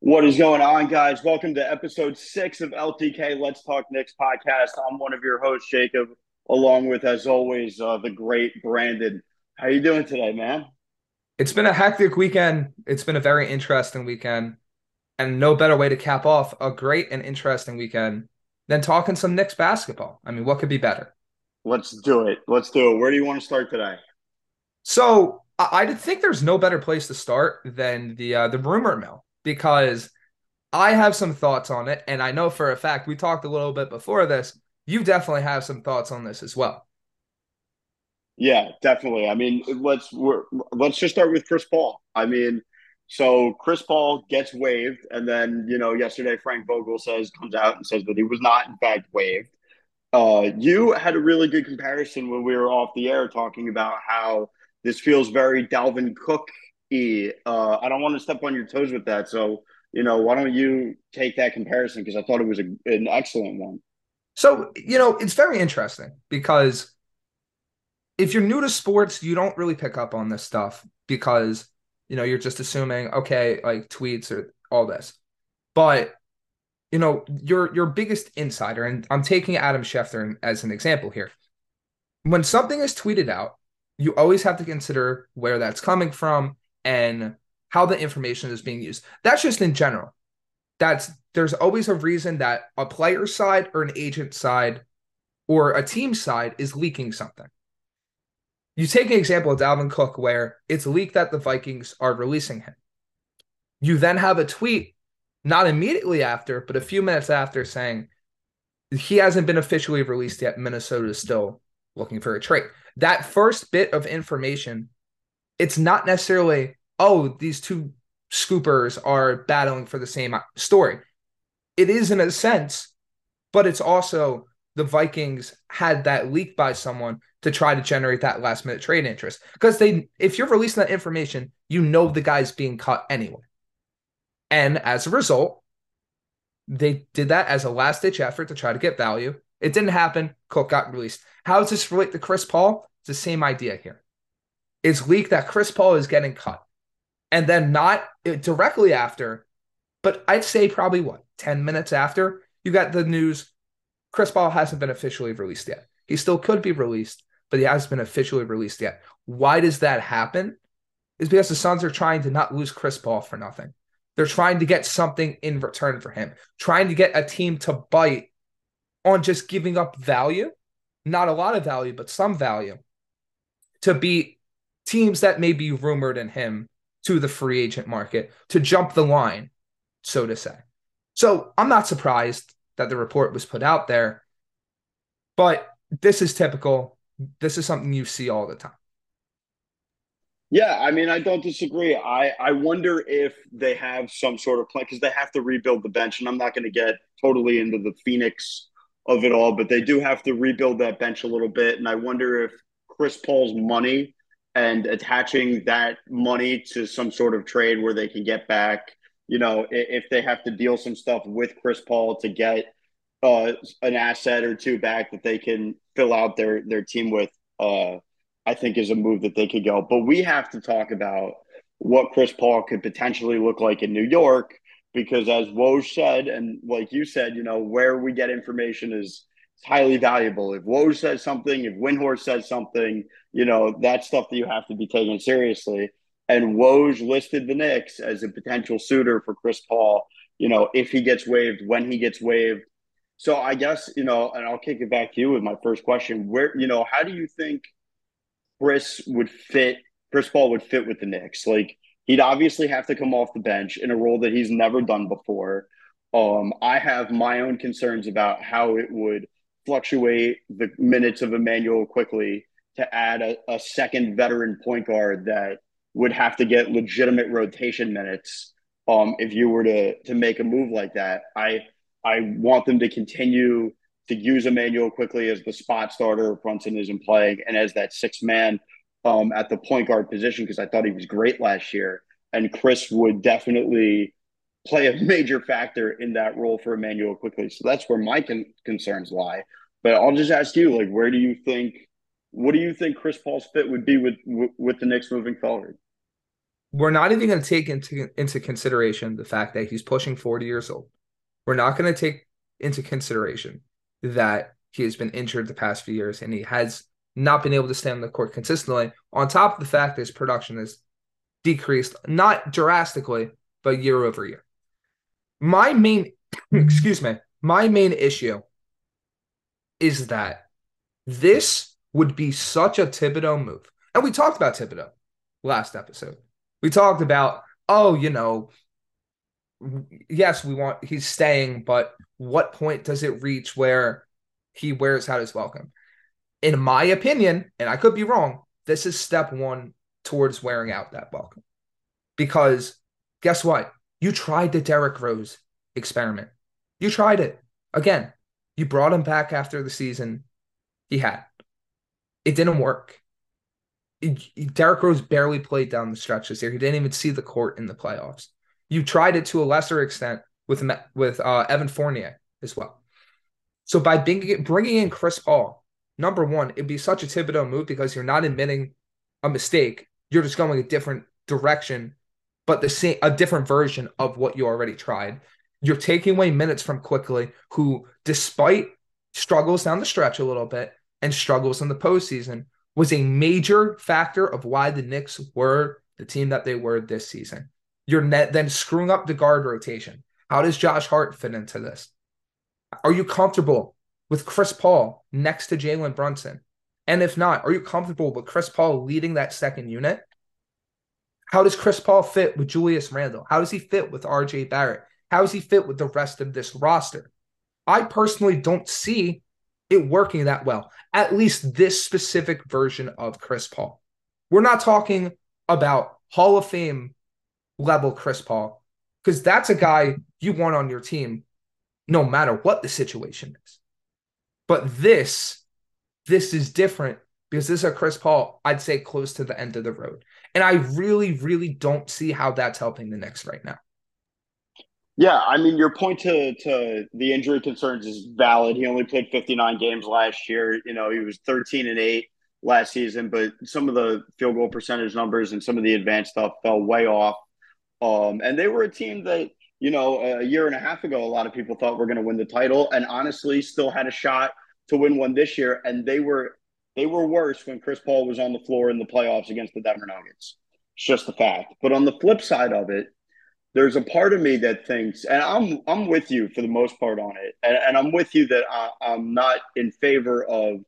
What is going on, guys? Welcome to episode six of LTK Let's Talk Knicks podcast. I'm one of your hosts, Jacob, along with, as always, uh, the great Brandyn. How you doing today, man? It's been a hectic weekend. It's been a very interesting weekend, and no better way to cap off a great and interesting weekend than talking some Knicks basketball. I mean, what could be better? Let's do it. Let's do it. Where do you want to start today? So I, I think there's no better place to start than the uh, the rumor mill because I have some thoughts on it, and I know for a fact we talked a little bit before this. You definitely have some thoughts on this as well. Yeah, definitely. I mean, let's let's just start with Chris Paul. I mean, so Chris Paul gets waived, and then you know yesterday Frank Vogel says comes out and says that he was not in fact waived. Uh, you had a really good comparison when we were off the air talking about how this feels very Dalvin Cook uh, I don't want to step on your toes with that. So, you know, why don't you take that comparison? Because I thought it was a, an excellent one. So, you know, it's very interesting because if you're new to sports, you don't really pick up on this stuff because, you know, you're just assuming, okay, like tweets or all this. But, you know, your your biggest insider, and I'm taking Adam Schefter as an example here. When something is tweeted out, you always have to consider where that's coming from and how the information is being used. That's just in general. That's there's always a reason that a player side or an agent side or a team side is leaking something. You take an example of Dalvin Cook where it's leaked that the Vikings are releasing him. You then have a tweet not immediately after, but a few minutes after saying he hasn't been officially released yet. Minnesota is still looking for a trade. That first bit of information it's not necessarily oh these two scoopers are battling for the same story. It is in a sense, but it's also the Vikings had that leaked by someone to try to generate that last minute trade interest because they if you're releasing that information, you know the guy's being cut anyway. And as a result, they did that as a last ditch effort to try to get value. It didn't happen. Cook got released. How does this relate to Chris Paul? It's the same idea here it's leaked that Chris Paul is getting cut. And then not uh, directly after, but I'd say probably what, 10 minutes after, you got the news Chris Paul hasn't been officially released yet. He still could be released, but he hasn't been officially released yet. Why does that happen? Is because the Suns are trying to not lose Chris Paul for nothing. They're trying to get something in return for him, trying to get a team to bite on just giving up value, not a lot of value, but some value to beat teams that may be rumored in him to the free agent market to jump the line, so to say. So I'm not surprised that the report was put out there, but this is typical. This is something you see all the time. Yeah, I mean, I don't disagree. I, I wonder if they have some sort of plan because they have to rebuild the bench, and I'm not going to get totally into the Phoenix of it all, but they do have to rebuild that bench a little bit. And I wonder if Chris Paul's money and attaching that money to some sort of trade where they can get back, you know, if they have to deal some stuff with Chris Paul to get uh, an asset or two back that they can fill out their their team with, uh, I think is a move that they could go. But we have to talk about what Chris Paul could potentially look like in New York because as Woj said, and like you said, you know, where we get information is highly valuable. If Woj says something, if Windhorst says something, you know, that's stuff that you have to be taken seriously. And Woj listed the Knicks as a potential suitor for Chris Paul, you know, if he gets waived, when he gets waived. So I guess, you know, and I'll kick it back to you with my first question. Where, you know, how do you think Chris would fit, Chris Paul would fit with the Knicks? Like, he'd obviously have to come off the bench in a role that he's never done before. Um, I have my own concerns about how it would fluctuate the minutes of Immanuel Quickley to add a, a second veteran point guard that would have to get legitimate rotation minutes um, if you were to to make a move like that. I I want them to continue to use Immanuel Quickley as the spot starter. Brunson isn't playing, and as that six man um, at the point guard position because I thought he was great last year, and Chris would definitely play a major factor in that role for Immanuel Quickley. So that's where my con- concerns lie. But I'll just ask you, like, where do you think, what do you think Chris Paul's fit would be with with, the Knicks moving forward? we're not even going to take into into consideration the fact that he's pushing 40 years old. We're not going to take into consideration that he has been injured the past few years and he has not been able to stay on the court consistently. On top of the fact that his production has decreased, not drastically, but year over year. My main, excuse me, my main issue is that this would be such a Thibodeau move. And we talked about Thibodeau last episode. We talked about, oh, you know, yes, we want he's staying, but what point does it reach where he wears out his welcome? In my opinion, and I could be wrong, this is step one towards wearing out that welcome. Because guess what? You tried the Derrick Rose experiment. You tried it. Again, you brought him back after the season he had. It didn't work. Derrick Rose barely played down the stretch this year. He didn't even see the court in the playoffs. You tried it to a lesser extent with with uh, Evan Fournier as well. So by bringing bringing in Chris Paul, number one, it'd be such a Thibodeau move because you're not admitting a mistake. You're just going a different direction, but the same a different version of what you already tried. You're taking away minutes from Quickley, who, despite struggles down the stretch a little bit and struggles in the postseason, was a major factor of why the Knicks were the team that they were this season. You're net, then screwing up the guard rotation. How does Josh Hart fit into this? Are you comfortable with Chris Paul next to Jalen Brunson? And if not, are you comfortable with Chris Paul leading that second unit? How does Chris Paul fit with Julius Randle? How does he fit with RJ Barrett? How does he fit with the rest of this roster? I personally don't see it working that well, at least this specific version of Chris Paul. We're not talking about Hall of Fame level Chris Paul, because that's a guy you want on your team no matter what the situation is. But this, this is different because this is a Chris Paul, I'd say close to the end of the road. And I really, really don't see how that's helping the Knicks right now. Yeah, I mean, your point to to the injury concerns is valid. He only played 59 games last year. You know, he was 13 and eight last season, but some of the field goal percentage numbers and some of the advanced stuff fell way off. Um, and they were a team that you know a year and a half ago, a lot of people thought were going to win the title, and honestly, still had a shot to win one this year. And they were they were worse when Chris Paul was on the floor in the playoffs against the Denver Nuggets. It's just a fact. But on the flip side of it there's a part of me that thinks, and I'm I'm with you for the most part on it, and, and I'm with you that I, I'm not in favor of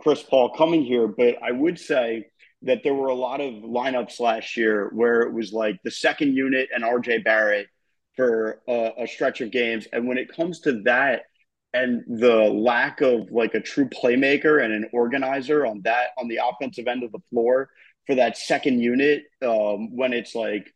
Chris Paul coming here, but I would say that there were a lot of lineups last year where it was like the second unit and RJ Barrett for a, a stretch of games, and when it comes to that and the lack of like a true playmaker and an organizer on that on the offensive end of the floor for that second unit, um, when it's like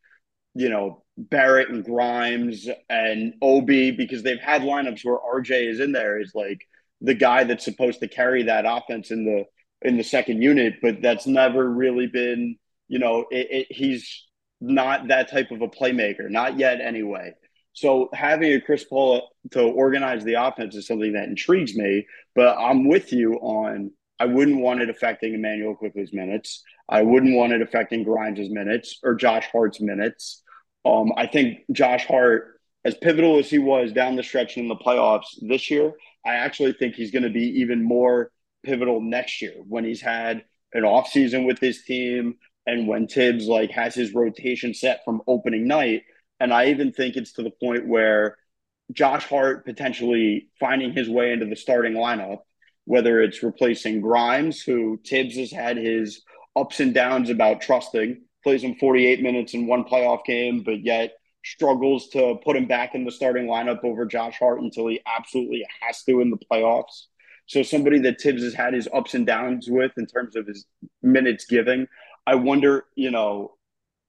you know Barrett and Grimes and Obi because they've had lineups where RJ is in there is like the guy that's supposed to carry that offense in the in the second unit, but that's never really been you know it, it, he's not that type of a playmaker, not yet anyway. So having a Chris Paul to organize the offense is something that intrigues me. But I'm with you on I wouldn't want it affecting Immanuel Quickley's minutes. I wouldn't want it affecting Grimes' minutes or Josh Hart's minutes. Um, I think Josh Hart, as pivotal as he was down the stretch in the playoffs this year, I actually think he's going to be even more pivotal next year when he's had an offseason with his team and when Thibs like has his rotation set from opening night. And I even think it's to the point where Josh Hart potentially finding his way into the starting lineup, whether it's replacing Grimes, who Thibs has had his ups and downs about trusting, plays him 48 minutes in one playoff game, but yet struggles to put him back in the starting lineup over Josh Hart until he absolutely has to in the playoffs. So somebody that Thibs has had his ups and downs with in terms of his minutes giving. I wonder, you know,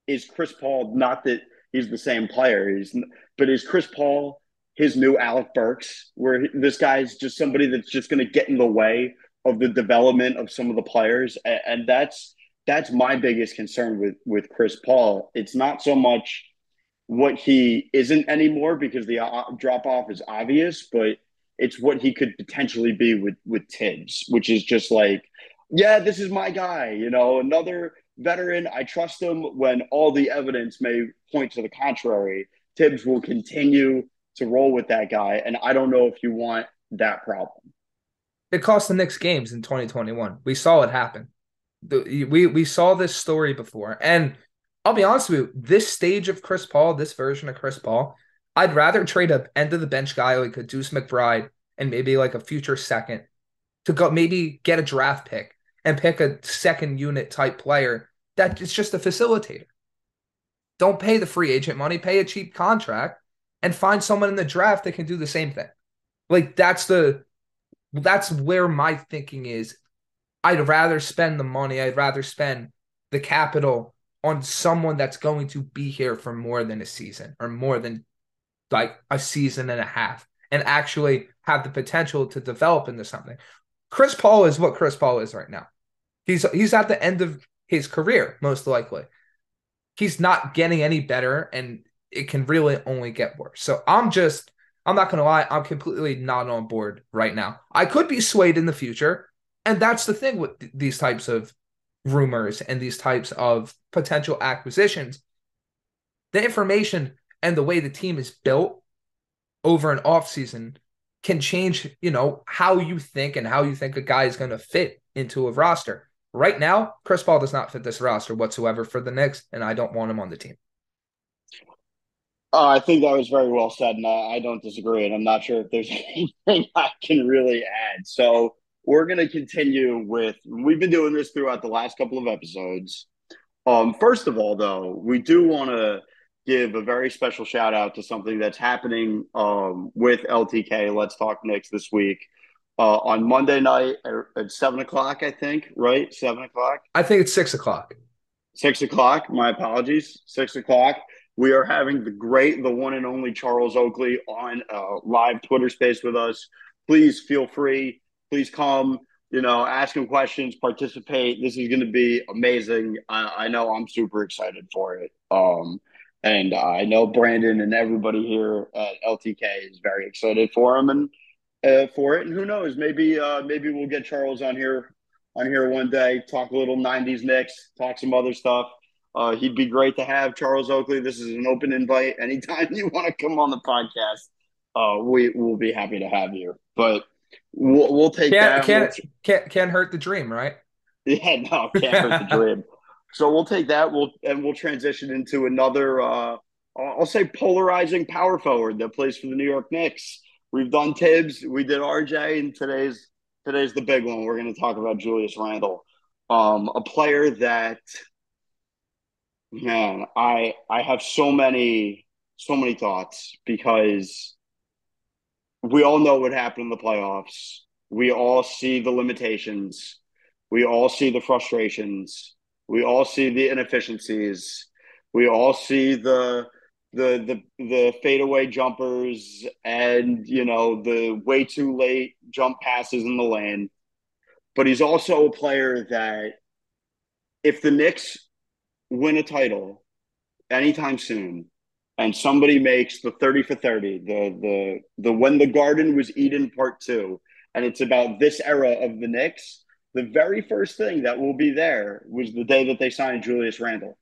is Chris Paul not that he's the same player, he's but is Chris Paul his new Alec Burks, where this guy's just somebody that's just going to get in the way of the development of some of the players, and, and that's that's my biggest concern with with Chris Paul. It's not so much what he isn't anymore because the uh, drop off is obvious, but it's what he could potentially be with with Thibs, which is just like, yeah, this is my guy, you know, another veteran. I trust him when all the evidence may point to the contrary. Thibs will continue to roll with that guy. And I don't know if you want that problem. It cost the Knicks games in 2021. We saw it happen. The, we we saw this story before. And I'll be honest with you, this stage of Chris Paul, this version of Chris Paul, I'd rather trade a end of the bench guy like a Deuce McBride and maybe like a future second to go maybe get a draft pick and pick a second unit type player that is just a facilitator. Don't pay the free agent money, pay a cheap contract and find someone in the draft that can do the same thing. Like that's the that's where my thinking is. I'd rather spend the money, I'd rather spend the capital on someone that's going to be here for more than a season or more than like a season and a half and actually have the potential to develop into something. Chris Paul is what Chris Paul is right now. He's he's at the end of his career, most likely. He's not getting any better, and it can really only get worse. So I'm just, I'm not gonna lie, I'm completely not on board right now. I could be swayed in the future, and that's the thing with th- these types of rumors and these types of potential acquisitions. The information and the way the team is built over an offseason can change, you know, how you think and how you think a guy is going to fit into a roster. Right now, Chris Paul does not fit this roster whatsoever for the Knicks, and I don't want him on the team. Uh, I think that was very well said, and I, I don't disagree. And I'm not sure if there's anything I can really add. So we're going to continue with. We've been doing this throughout the last couple of episodes. Um, first of all, though, we do want to give a very special shout out to something that's happening um, with LTK. Let's talk Knicks this week uh, on Monday night at seven o'clock. I think right, seven o'clock. I think it's six o'clock. Six o'clock. My apologies. Six o'clock. We are having the great, the one and only Charles Oakley on uh, live Twitter space with us. Please feel free. Please come. You know, ask him questions, participate. This is going to be amazing. I, I know I'm super excited for it. Um, and I know Brandyn and everybody here at LTK is very excited for him and uh, for it. And who knows, maybe uh, maybe we'll get Charles on here on here one day, talk a little '90s Knicks, talk some other stuff. Uh, he'd be great to have Charles Oakley. This is an open invite. Anytime you want to come on the podcast, uh, we will be happy to have you. But we'll, we'll take can't, that. Can't, we'll... can't can't hurt the dream, right? Yeah, no, can't hurt the dream. So we'll take that. We'll and we'll transition into another. Uh, I'll say polarizing power forward that plays for the New York Knicks. We've done Thibs, we did RJ, and today's today's the big one. We're going to talk about Julius Randle, um, a player that, man, I I have so many so many thoughts because we all know what happened in the playoffs. We all see the limitations. We all see the frustrations we all see the inefficiencies. We all see the the the the fadeaway jumpers and you know the way too late jump passes in the lane. But he's also a player that if the Knicks win a title anytime soon and somebody makes the 30 for 30, the the the when the garden was Eden part 2 and it's about this era of the Knicks, the very first thing that will be there was the day that they signed Julius Randle,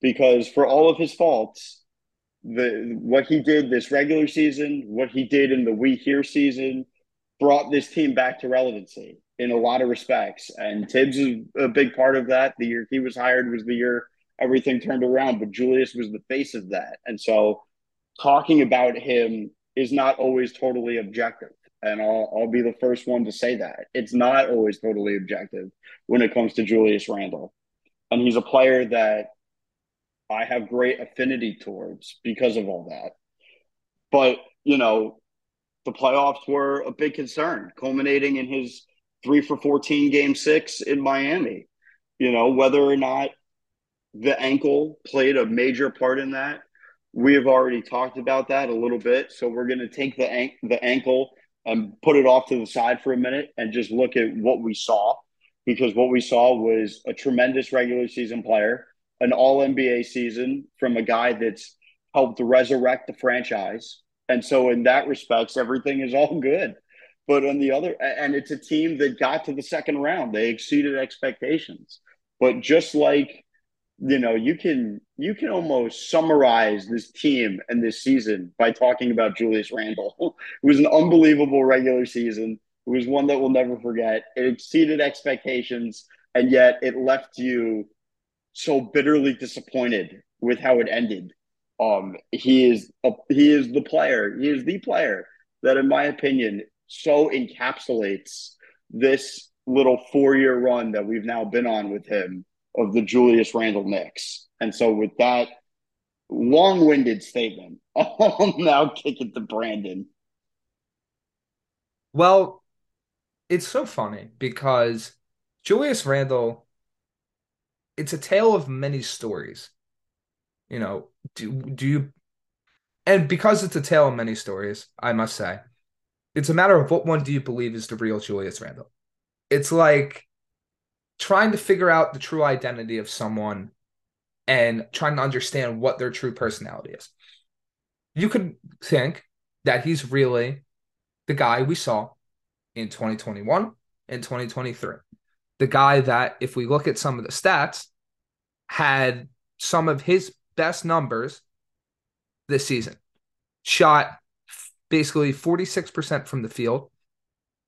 because for all of his faults, the what he did this regular season, what he did in the we here season, brought this team back to relevancy in a lot of respects. And Thibs is a big part of that. The year he was hired was the year everything turned around, but Julius was the face of that. And so talking about him is not always totally objective and I'll I'll be the first one to say that it's not always totally objective when it comes to Julius Randle, and he's a player that I have great affinity towards because of all that. But you know, the playoffs were a big concern, culminating in his three for fourteen game six in Miami. You know whether or not the ankle played a major part in that. We have already talked about that a little bit, so we're going to take the an- the ankle and put it off to the side for a minute and just look at what we saw because what we saw was a tremendous regular season player, an all NBA season from a guy that's helped resurrect the franchise. And so in that respects, everything is all good. But on the other and it's a team that got to the second round. They exceeded expectations. But just like you know, you can you can almost summarize this team and this season by talking about Julius Randle. it was an unbelievable regular season. It was one that we'll never forget. It exceeded expectations, and yet it left you so bitterly disappointed with how it ended. Um, he is a, he is the player. He is the player that, in my opinion, so encapsulates this little four year run that we've now been on with him of the Julius Randle Knicks. And so, with that long winded statement, I'll now kick it to Brandyn. Well, it's so funny because Julius Randle, it's a tale of many stories. You know, do, do you, and because it's a tale of many stories, I must say, it's a matter of what one do you believe is the real Julius Randle. It's like trying to figure out the true identity of someone and trying to understand what their true personality is. You could think that he's really the guy we saw in 2021 and 2023. The guy that, if we look at some of the stats, had some of his best numbers this season. Shot basically 46% from the field.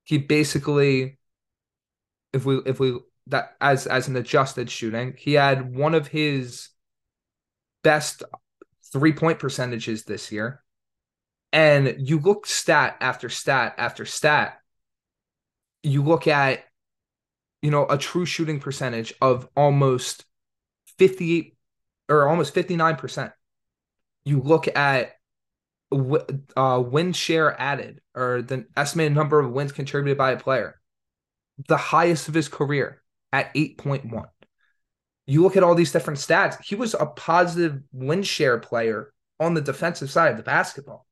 He basically if we if we that as as an adjusted shooting, he had one of his best three point percentages this year. And you look stat after stat after stat, you look at you know a true shooting percentage of almost 58 or almost 59%. You look at uh, win share added or the estimated number of wins contributed by a player, the highest of his career at 8.1. You look at all these different stats, he was a positive win share player on the defensive side of the basketball.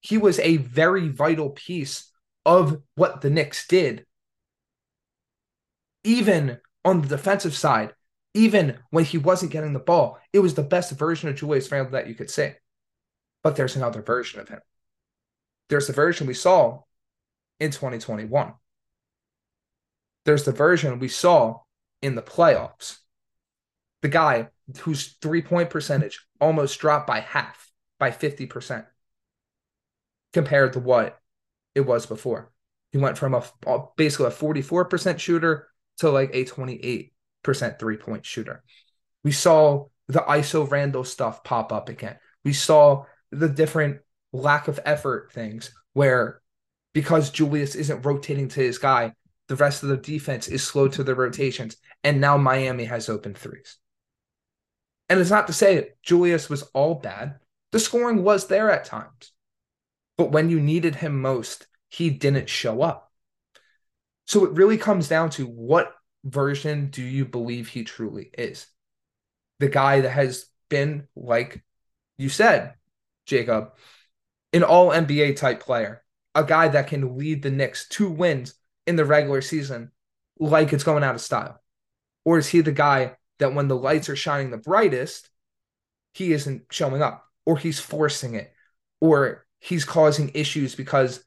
He was a very vital piece of what the Knicks did. Even on the defensive side, even when he wasn't getting the ball, it was the best version of Julius Randle that you could see. But there's another version of him. There's the version we saw in 2021. There's the version we saw in the playoffs. The guy whose three point percentage almost dropped by half, by 50%, compared to what it was before. He went from a basically a 44% shooter to like a 28% three point shooter. We saw the ISO Randle stuff pop up again. We saw the different lack of effort things where because Julius isn't rotating to his guy, the rest of the defense is slow to the rotations. And now Miami has open threes. And it's not to say Julius was all bad. The scoring was there at times. But when you needed him most, he didn't show up. So it really comes down to what version do you believe he truly is? The guy that has been, like you said, Jacob, an all NBA type player, a guy that can lead the Knicks to wins in the regular season like it's going out of style? Or is he the guy that when the lights are shining the brightest, he isn't showing up, or he's forcing it, or he's causing issues because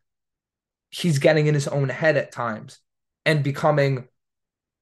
he's getting in his own head at times and becoming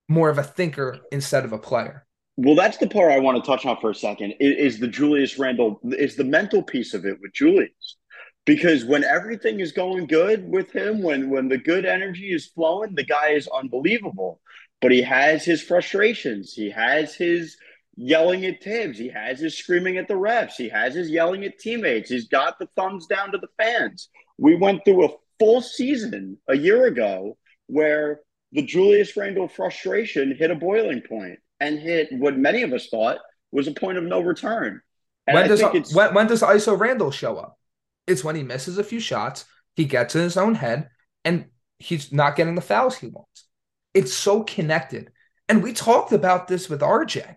more of a thinker instead of a player? Well, that's the part I want to touch on for a second. Is the Julius Randle is the mental piece of it with Julius, because when everything is going good with him, when when the good energy is flowing, the guy is unbelievable. But he has his frustrations. He has his yelling at Thibs. He has his screaming at the refs. He has his yelling at teammates. He's got the thumbs down to the fans. We went through a full season a year ago where the Julius Randle frustration hit a boiling point and hit what many of us thought was a point of no return. And when I does when, when does ISO Randle show up? It's when he misses a few shots, he gets in his own head, and he's not getting the fouls he wants. It's so connected. And we talked about this with RJ.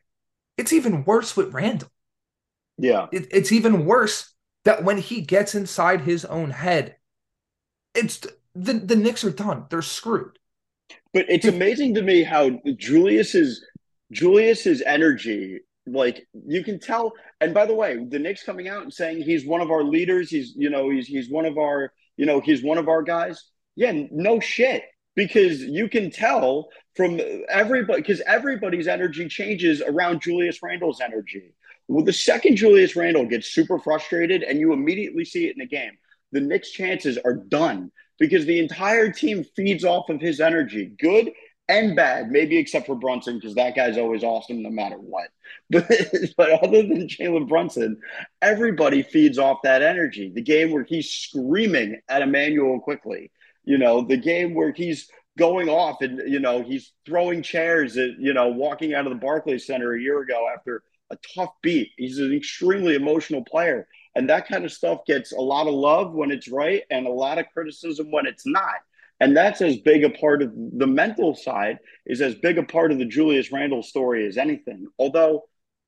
It's even worse with Randle. Yeah. It, it's even worse that when he gets inside his own head, it's the, the Knicks are done. They're screwed. But it's amazing to me how Julius's Julius's energy, like you can tell. And by the way, the Knicks coming out and saying he's one of our leaders. He's you know he's he's one of our you know he's one of our guys. Yeah, no shit. because you can tell from everybody because everybody's energy changes around Julius Randle's energy. Well, the second Julius Randle gets super frustrated and you immediately see it in the game, the Knicks' chances are done because the entire team feeds off of his energy, good and bad, maybe except for Brunson, because that guy's always awesome no matter what. But, but other than Jalen Brunson, everybody feeds off that energy. The game where he's screaming at Immanuel Quickley, you know, the game where he's going off and, you know, he's throwing chairs at, you know, walking out of the Barclays Center a year ago after a tough beat. He's an extremely emotional player. And that kind of stuff gets a lot of love when it's right and a lot of criticism when it's not. And that's as big a part of the mental side is as big a part of the Julius Randle story as anything. Although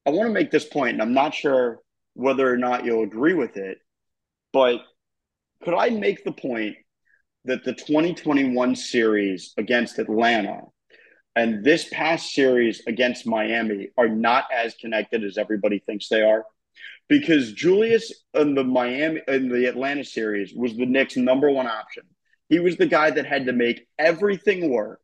I want to make this point, and I'm not sure whether or not you'll agree with it, but could I make the point that the 2021 series against Atlanta and this past series against Miami are not as connected as everybody thinks they are? Because Julius in the Miami in the Atlanta series was the Knicks' number one option he was the guy that had to make everything work.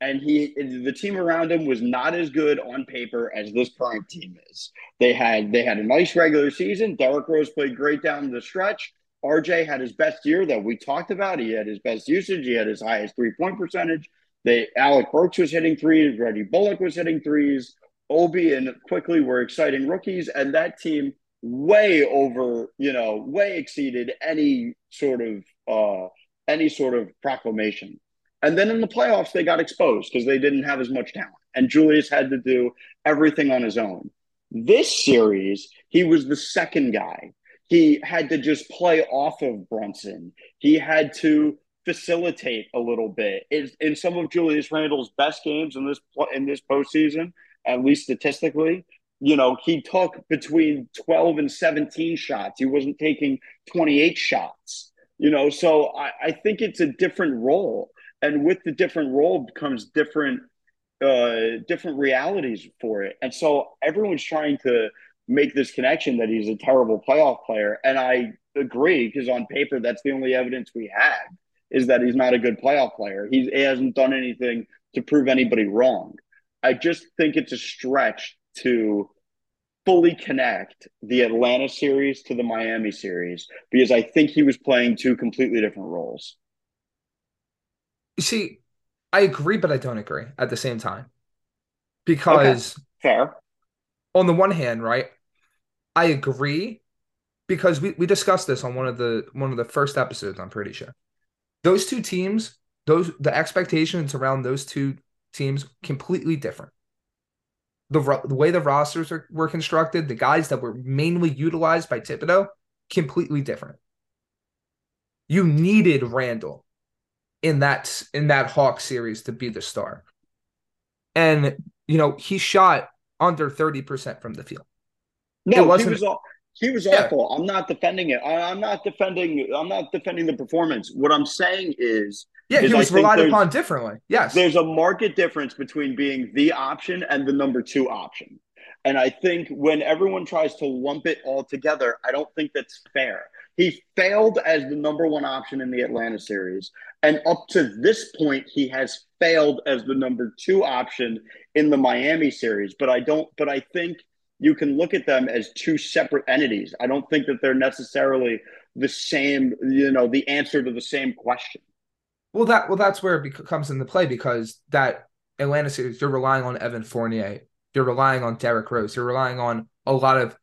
And he the team around him was not as good on paper as this current team is. They had they had a nice regular season. Derrick Rose played great down the stretch. RJ had his best year that we talked about. He had his best usage. He had his highest three point percentage. They Alec Burks was hitting threes. Reggie Bullock was hitting threes. Obi and Quickley were exciting rookies, and that team way over, you know, way exceeded any sort of uh, any sort of proclamation. And then in the playoffs, they got exposed because they didn't have as much talent. And Julius had to do everything on his own. This series, he was the second guy. He had to just play off of Brunson. He had to facilitate a little bit. In, some of Julius Randle's best games in this in this postseason, at least statistically, you know, he took between 12 and 17 shots. He wasn't taking 28 shots. You know, so I, I think it's a different role. And with the different role comes different uh different realities for it. And so everyone's trying to make this connection that he's a terrible playoff player. And I agree because on paper that's the only evidence we have is that he's not a good playoff player. He's, he hasn't done anything to prove anybody wrong. I just think it's a stretch to fully connect the Atlanta series to the Miami series because I think he was playing two completely different roles. You see, I agree, but I don't agree at the same time. Because okay. fair. On the one hand, right, I agree because we, we discussed this on one of the one of the first episodes, I'm pretty sure. Those two teams, those the expectations around those two teams completely different the the way the rosters are, were constructed, the guys that were mainly utilized by Thibodeau, completely different. You needed Randle in that in that Hawk series to be the star, and you know he shot under thirty percent from the field. No, he was all, he was yeah. awful. I'm not defending it. I, I'm not defending. I'm not defending the performance. What I'm saying is yeah, he was relied upon differently. Yes. There's a market difference between being the option and the number two option. And I think when everyone tries to lump it all together, I don't think that's fair. He failed as the number one option in the Atlanta series. And up to this point, he has failed as the number two option in the Miami series. But I don't, but I think you can look at them as two separate entities. I don't think that they're necessarily the same, you know, the answer to the same question. Well, that well, that's where it comes into play because that Atlanta series, you're relying on Evan Fournier, you're relying on Derrick Rose, you're relying on a lot of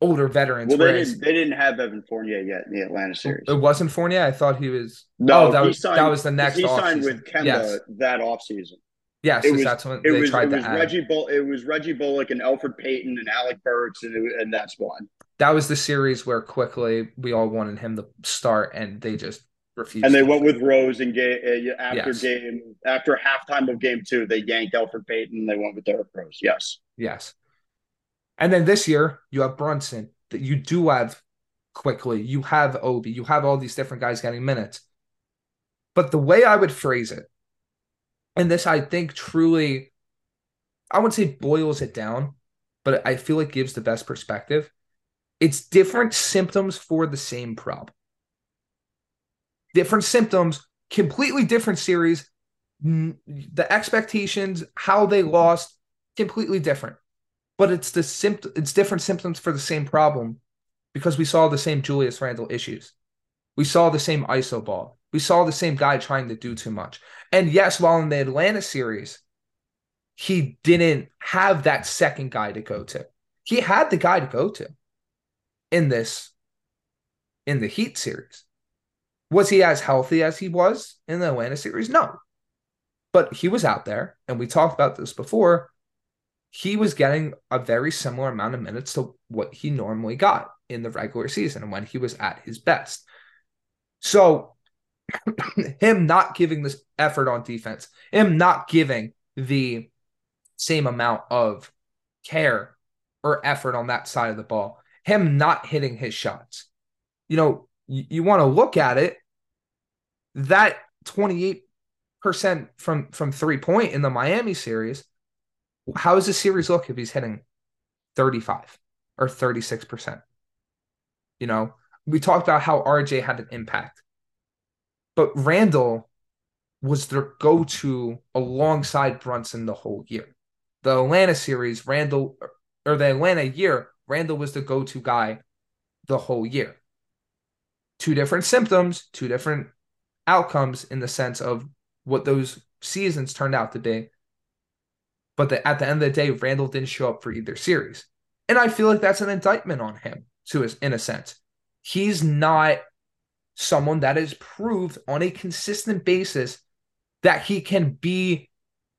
older veterans. Well, they didn't, they didn't have Evan Fournier yet in the Atlanta series. It wasn't Fournier. I thought he was. No, oh, that was signed, that was the next. He signed with Kemba yes. that offseason. Yes, it was, that's when it they was, tried it was to Reggie Bull, It was Reggie Bullock and Elfrid Payton and Alec Burks and and that's one. That was the series where Quickley we all wanted him to start, and they just refused. And they went with Rose and game uh, after yes. game after halftime of game two. They yanked Elfrid Payton. and They went with Derrick Rose. Yes, yes. And then this year you have Brunson. That you do have Quickley. You have Obi. You have all these different guys getting minutes. But the way I would phrase it, and this I think truly, I would say boils it down, but I feel it gives the best perspective. It's different symptoms for the same problem different symptoms, completely different series, the expectations, how they lost, completely different. But it's the symptom it's different symptoms for the same problem because we saw the same Julius Randle issues. We saw the same ISO ball. We saw the same guy trying to do too much. And yes, while in the Atlanta series, he didn't have that second guy to go to. He had the guy to go to in this in the Heat series. Was he as healthy as he was in the Atlanta series? No. But he was out there, and we talked about this before. He was getting a very similar amount of minutes to what he normally got in the regular season when he was at his best. So, him not giving this effort on defense, him not giving the same amount of care or effort on that side of the ball, him not hitting his shots. You know, you, you want to look at it, that 28% from from three point in the Miami series, how does the series look if he's hitting 35 or 36%? You know, we talked about how RJ had an impact, but Randle was their go to alongside Brunson the whole year. The Atlanta series, Randle, or the Atlanta year, Randle was the go to guy the whole year. Two different symptoms, two different outcomes in the sense of what those seasons turned out to be. But the, at the end of the day, Randle didn't show up for either series. And I feel like that's an indictment on him, to his, in a sense. He's not someone that is proved on a consistent basis that he can be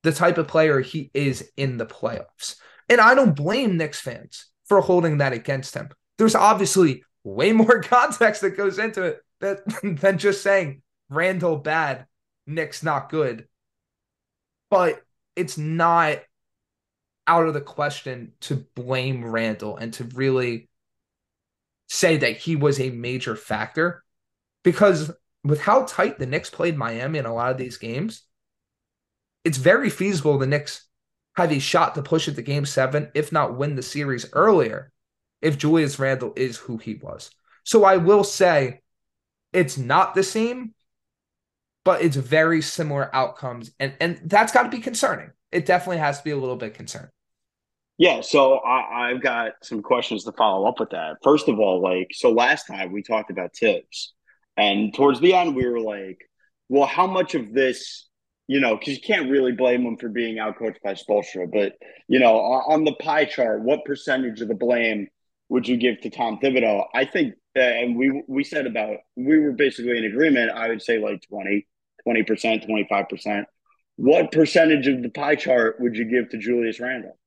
the type of player he is in the playoffs. And I don't blame Knicks fans for holding that against him. There's obviously way more context that goes into it than just saying Randle bad, Knicks not good. But it's not out of the question to blame Randle and to really say that he was a major factor because with how tight the Knicks played Miami in a lot of these games, it's very feasible the Knicks have a shot to push it to game seven, if not win the series earlier, if Julius Randle is who he was. So I will say it's not the same, but it's very similar outcomes. And, and that's got to be concerning. It definitely has to be a little bit concerning. Yeah, so I, have got some questions to follow up with that. First of all, like, so last time we talked about Thibs, and towards the end, we were like, well, how much of this you know, because you can't really blame them for being outcoached by Spoelstra. But you know, on the pie chart, what percentage of the blame would you give to Tom Thibodeau? I think, uh, and we we said about we were basically in agreement. I would say like 20, 20 percent, twenty five percent. What percentage of the pie chart would you give to Julius Randle?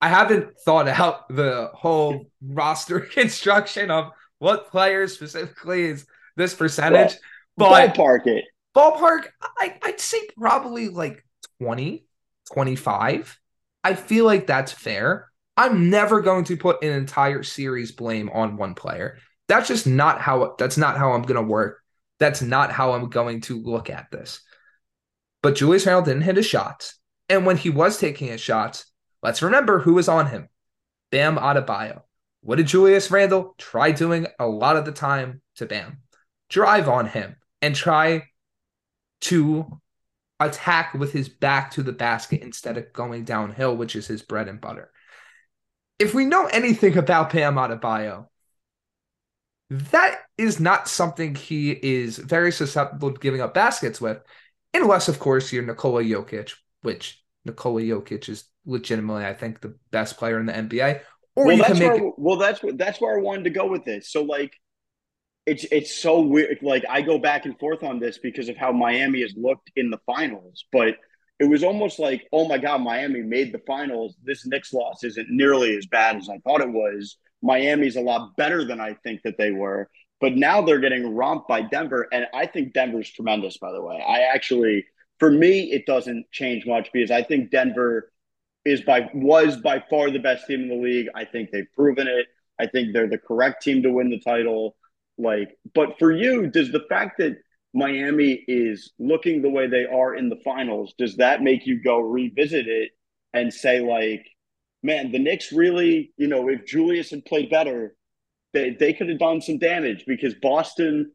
I haven't thought out the whole roster construction of what players specifically is this percentage. Well, but ballpark it ballpark, I, I'd say probably like 20, 25. I feel like that's fair. I'm never going to put an entire series blame on one player. That's just not how that's not how I'm going to work. That's not how I'm going to look at this. But Julius Randle didn't hit his shots. And when he was taking his shots, let's remember who was on him. Bam Adebayo. What did Julius Randle try doing a lot of the time to Bam? Drive on him and try to attack with his back to the basket instead of going downhill, which is his bread and butter. If we know anything about Bam Adebayo, that is not something he is very susceptible to giving up baskets with, unless, of course, you're Nikola Jokic, which Nikola Jokic is legitimately, I think, the best player in the NBA. Or well, you can make where, it- well, that's that's where I wanted to go with this. So, like, it's it's so weird. Like I go back and forth on this because of how Miami has looked in the finals, but it was almost like, oh my god, Miami made the finals. This Knicks loss isn't nearly as bad as I thought it was. Miami's a lot better than I think that they were, but now they're getting romped by Denver, and I think Denver's tremendous. By the way, I actually, for me, it doesn't change much because I think Denver is by was by far the best team in the league. I think they've proven it. I think they're the correct team to win the title. Like, but for you, does the fact that Miami is looking the way they are in the finals, does that make you go revisit it and say, like, man, the Knicks really, you know, if Julius had played better, they, they could have done some damage because Boston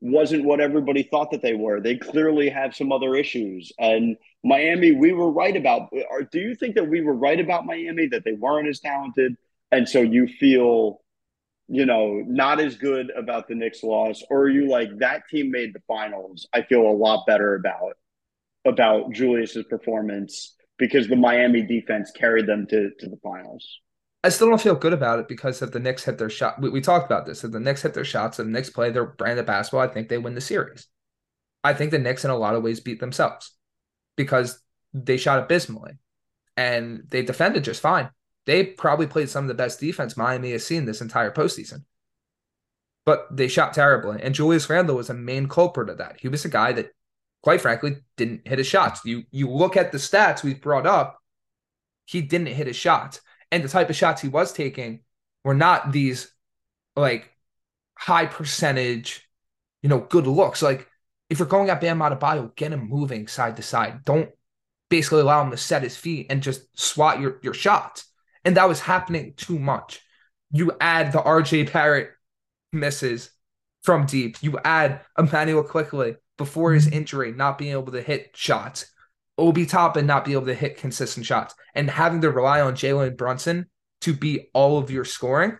wasn't what everybody thought that they were. They clearly have some other issues. And Miami, we were right about. Or do you think that we were right about Miami that they weren't as talented, and so you feel, you know, not as good about the Knicks loss, or are you like that team made the finals? I feel a lot better about about Julius's performance because the Miami defense carried them to to the finals. I still don't feel good about it because if the Knicks hit their shot, we, we talked about this. If the Knicks hit their shots and the Knicks play their brand of basketball, I think they win the series. I think the Knicks, in a lot of ways, beat themselves because they shot abysmally and they defended just fine. They probably played some of the best defense Miami has seen this entire postseason. But they shot terribly. And Julius Randle was a main culprit of that. He was a guy that, quite frankly, didn't hit his shots. You you look at the stats we've brought up, he didn't hit his shots. And the type of shots he was taking were not these like high percentage, you know, good looks. Like if you're going at Bam Adebayo, get him moving side to side. Don't basically allow him to set his feet and just swat your, your shots. And that was happening too much. You add the RJ Barrett misses from deep. You add Immanuel Quickley before his injury, not being able to hit shots. Obi Toppin not be able to hit consistent shots and having to rely on Jalen Brunson to beat all of your scoring,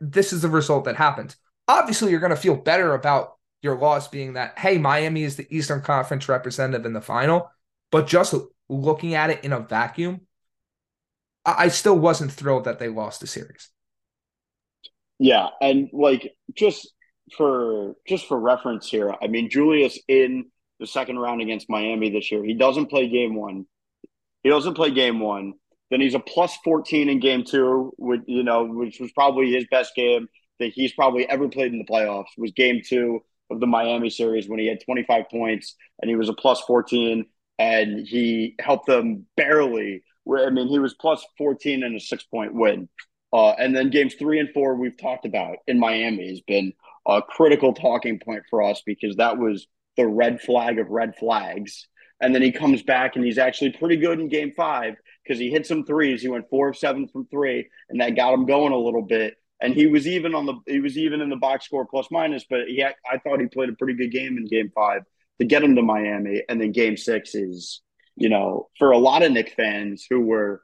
this is the result that happened. Obviously, you're going to feel better about your loss being that, hey, Miami is the Eastern Conference representative in the final. But just looking at it in a vacuum, I still wasn't thrilled that they lost the series. Yeah. And like just for just for reference here, I mean, Julius in the second round against Miami this year. He doesn't play game one. He doesn't play game one. Then he's a plus 14 in game two, with, you know, which was probably his best game that he's probably ever played in the playoffs, was game two of the Miami series when he had 25 points and he was a plus 14 and he helped them barely. I mean, he was plus 14 in a six point win. Uh, and then games three and four, we've talked about in Miami has been a critical talking point for us because that was the red flag of red flags. And then he comes back and he's actually pretty good in game five because he hit some threes. He went four of seven from three, and that got him going a little bit. And he was even on the he was even in the box score plus minus, but had, I thought he played a pretty good game in game five to get him to Miami. And then game six is, you know, for a lot of Knick fans who were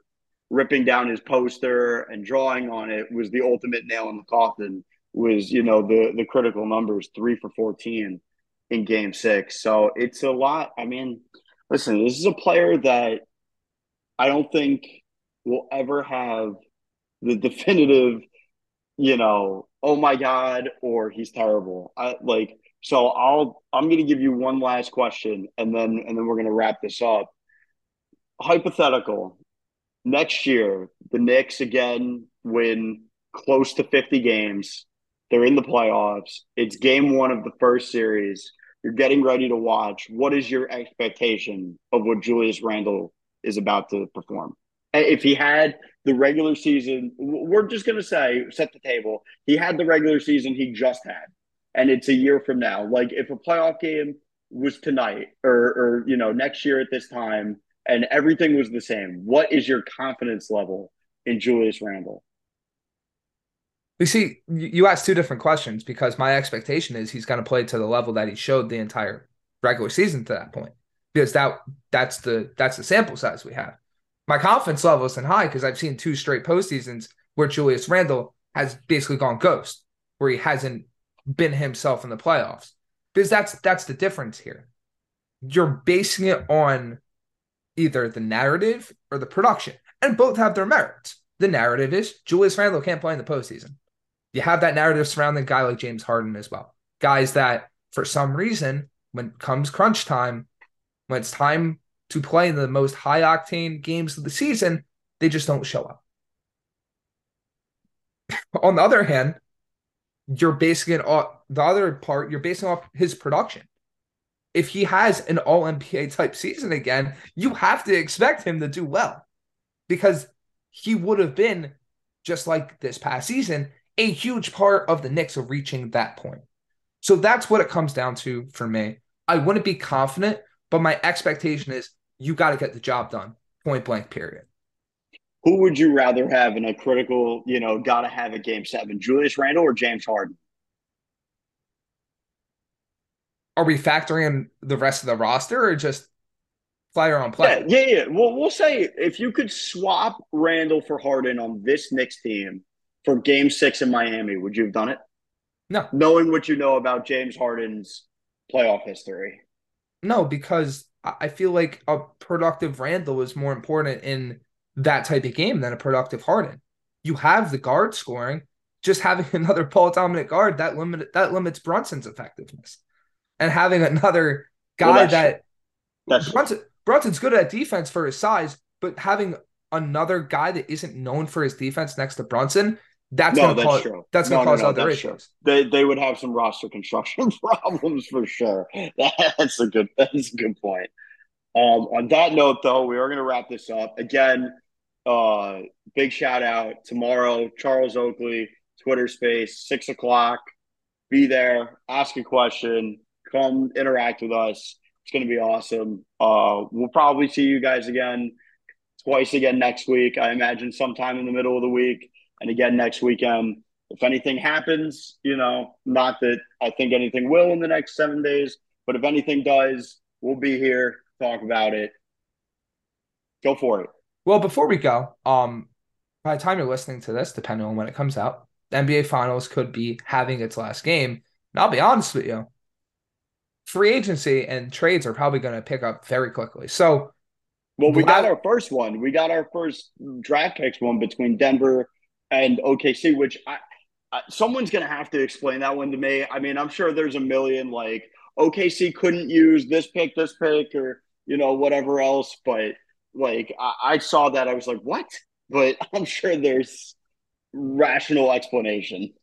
ripping down his poster and drawing on it was the ultimate nail in the coffin was, you know, the the critical numbers, three for 14 in game six. So it's a lot. I mean, listen, this is a player that I don't think will ever have the definitive, you know, oh my God, or he's terrible. I like so I'll I'm gonna give you one last question and then and then we're gonna wrap this up. Hypothetical. Next year, the Knicks again win close to 50 games. They're in the playoffs. It's game one of the first series. You're getting ready to watch. What is your expectation of what Julius Randle is about to perform? If he had the regular season, we're just going to say, set the table. He had the regular season he just had, and it's a year from now. Like if a playoff game was tonight or, or you know, next year at this time, and everything was the same, what is your confidence level in Julius Randle? We see you asked two different questions because my expectation is he's going to play to the level that he showed the entire regular season to that point because that that's the that's the sample size we have. My confidence level isn't high because I've seen two straight postseasons where Julius Randle has basically gone ghost, where he hasn't been himself in the playoffs. Because that's that's the difference here. You're basing it on either the narrative or the production, and both have their merits. The narrative is Julius Randle can't play in the postseason you have that narrative surrounding a guy like James Harden as well. Guys that, for some reason, when comes crunch time, when it's time to play in the most high octane games of the season, they just don't show up. On the other hand, you're basing it off the other part, you're basing off his production. If he has an all NBA type season again, you have to expect him to do well because he would have been just like this past season a huge part of the Knicks of reaching that point. So that's what it comes down to for me. I wouldn't be confident, but my expectation is you got to get the job done, point blank, period. Who would you rather have in a critical, you know, got to have a game seven, Julius Randle or James Harden? are we factoring in the rest of the roster or just player on player? Yeah, yeah, yeah. Well, we'll say if you could swap Randle for Harden on this Knicks team for Game Six in Miami, would you have done it? No. Knowing what you know about James Harden's playoff history. No, because I feel like a productive Randle is more important in that type of game than a productive Harden. You have the guard scoring, just having another ball dominant guard that limit that limits Brunson's effectiveness, and having another guy well, that that's Brunson Brunson's good at defense for his size, but having another guy that isn't known for his defense next to Brunson, that's no, gonna that's cause true. that's gonna no, cause no, other issues. They they would have some roster construction problems for sure. That's a good that's a good point. Um, on that note, though, we are going to wrap this up again. Uh, big shout out tomorrow, Charles Oakley, Twitter Space, six o'clock. Be there, ask a question, come interact with us. It's going to be awesome. Uh, we'll probably see you guys again twice again next week. I imagine sometime in the middle of the week, and again next weekend. If anything happens, you know, not that I think anything will in the next seven days, but if anything does, we'll be here talk about it. Go for it. Well, before we go, um, by the time you're listening to this, depending on when it comes out, the NBA Finals could be having its last game. And I'll be honest with you, free agency and trades are probably going to pick up very quickly. So, well, we got our first one. We got our first draft picks one between Denver and OKC, which I, I someone's going to have to explain that one to me. I mean, I'm sure there's a million like OKC couldn't use this pick, this pick, or you know whatever else. But like I, I saw that, I was like, what? But I'm sure there's rational explanation.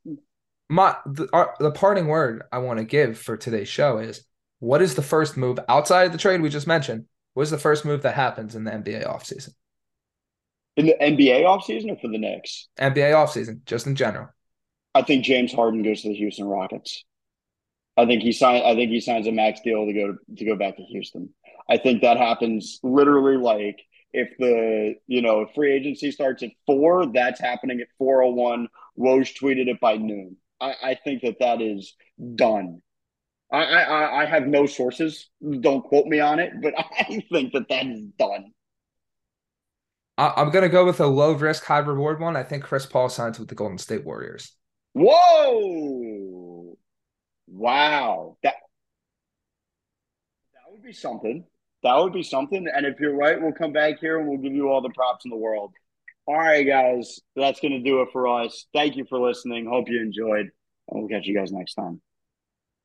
My the, our, the parting word I want to give for today's show is what is the first move outside of the trade we just mentioned? What is the first move that happens in the NBA offseason? In the NBA offseason or for the Knicks? NBA offseason, just in general. I think James Harden goes to the Houston Rockets. I think he signed I think he signs a max deal to go to go back to Houston. I think that happens literally like if the you know free agency starts at four, that's happening at four oh one. Woj tweeted it by noon. I, I think that that is done. I, I I have no sources. Don't quote me on it, but I think that that is done. I'm gonna go with a low risk, high reward one. I think Chris Paul signs with the Golden State Warriors. Whoa! Wow, that that would be something that would be something. And if you're right, we'll come back here and we'll give you all the props in the world. All right, guys, that's going to do it for us. Thank you for listening. Hope you enjoyed. And we'll catch you guys next time.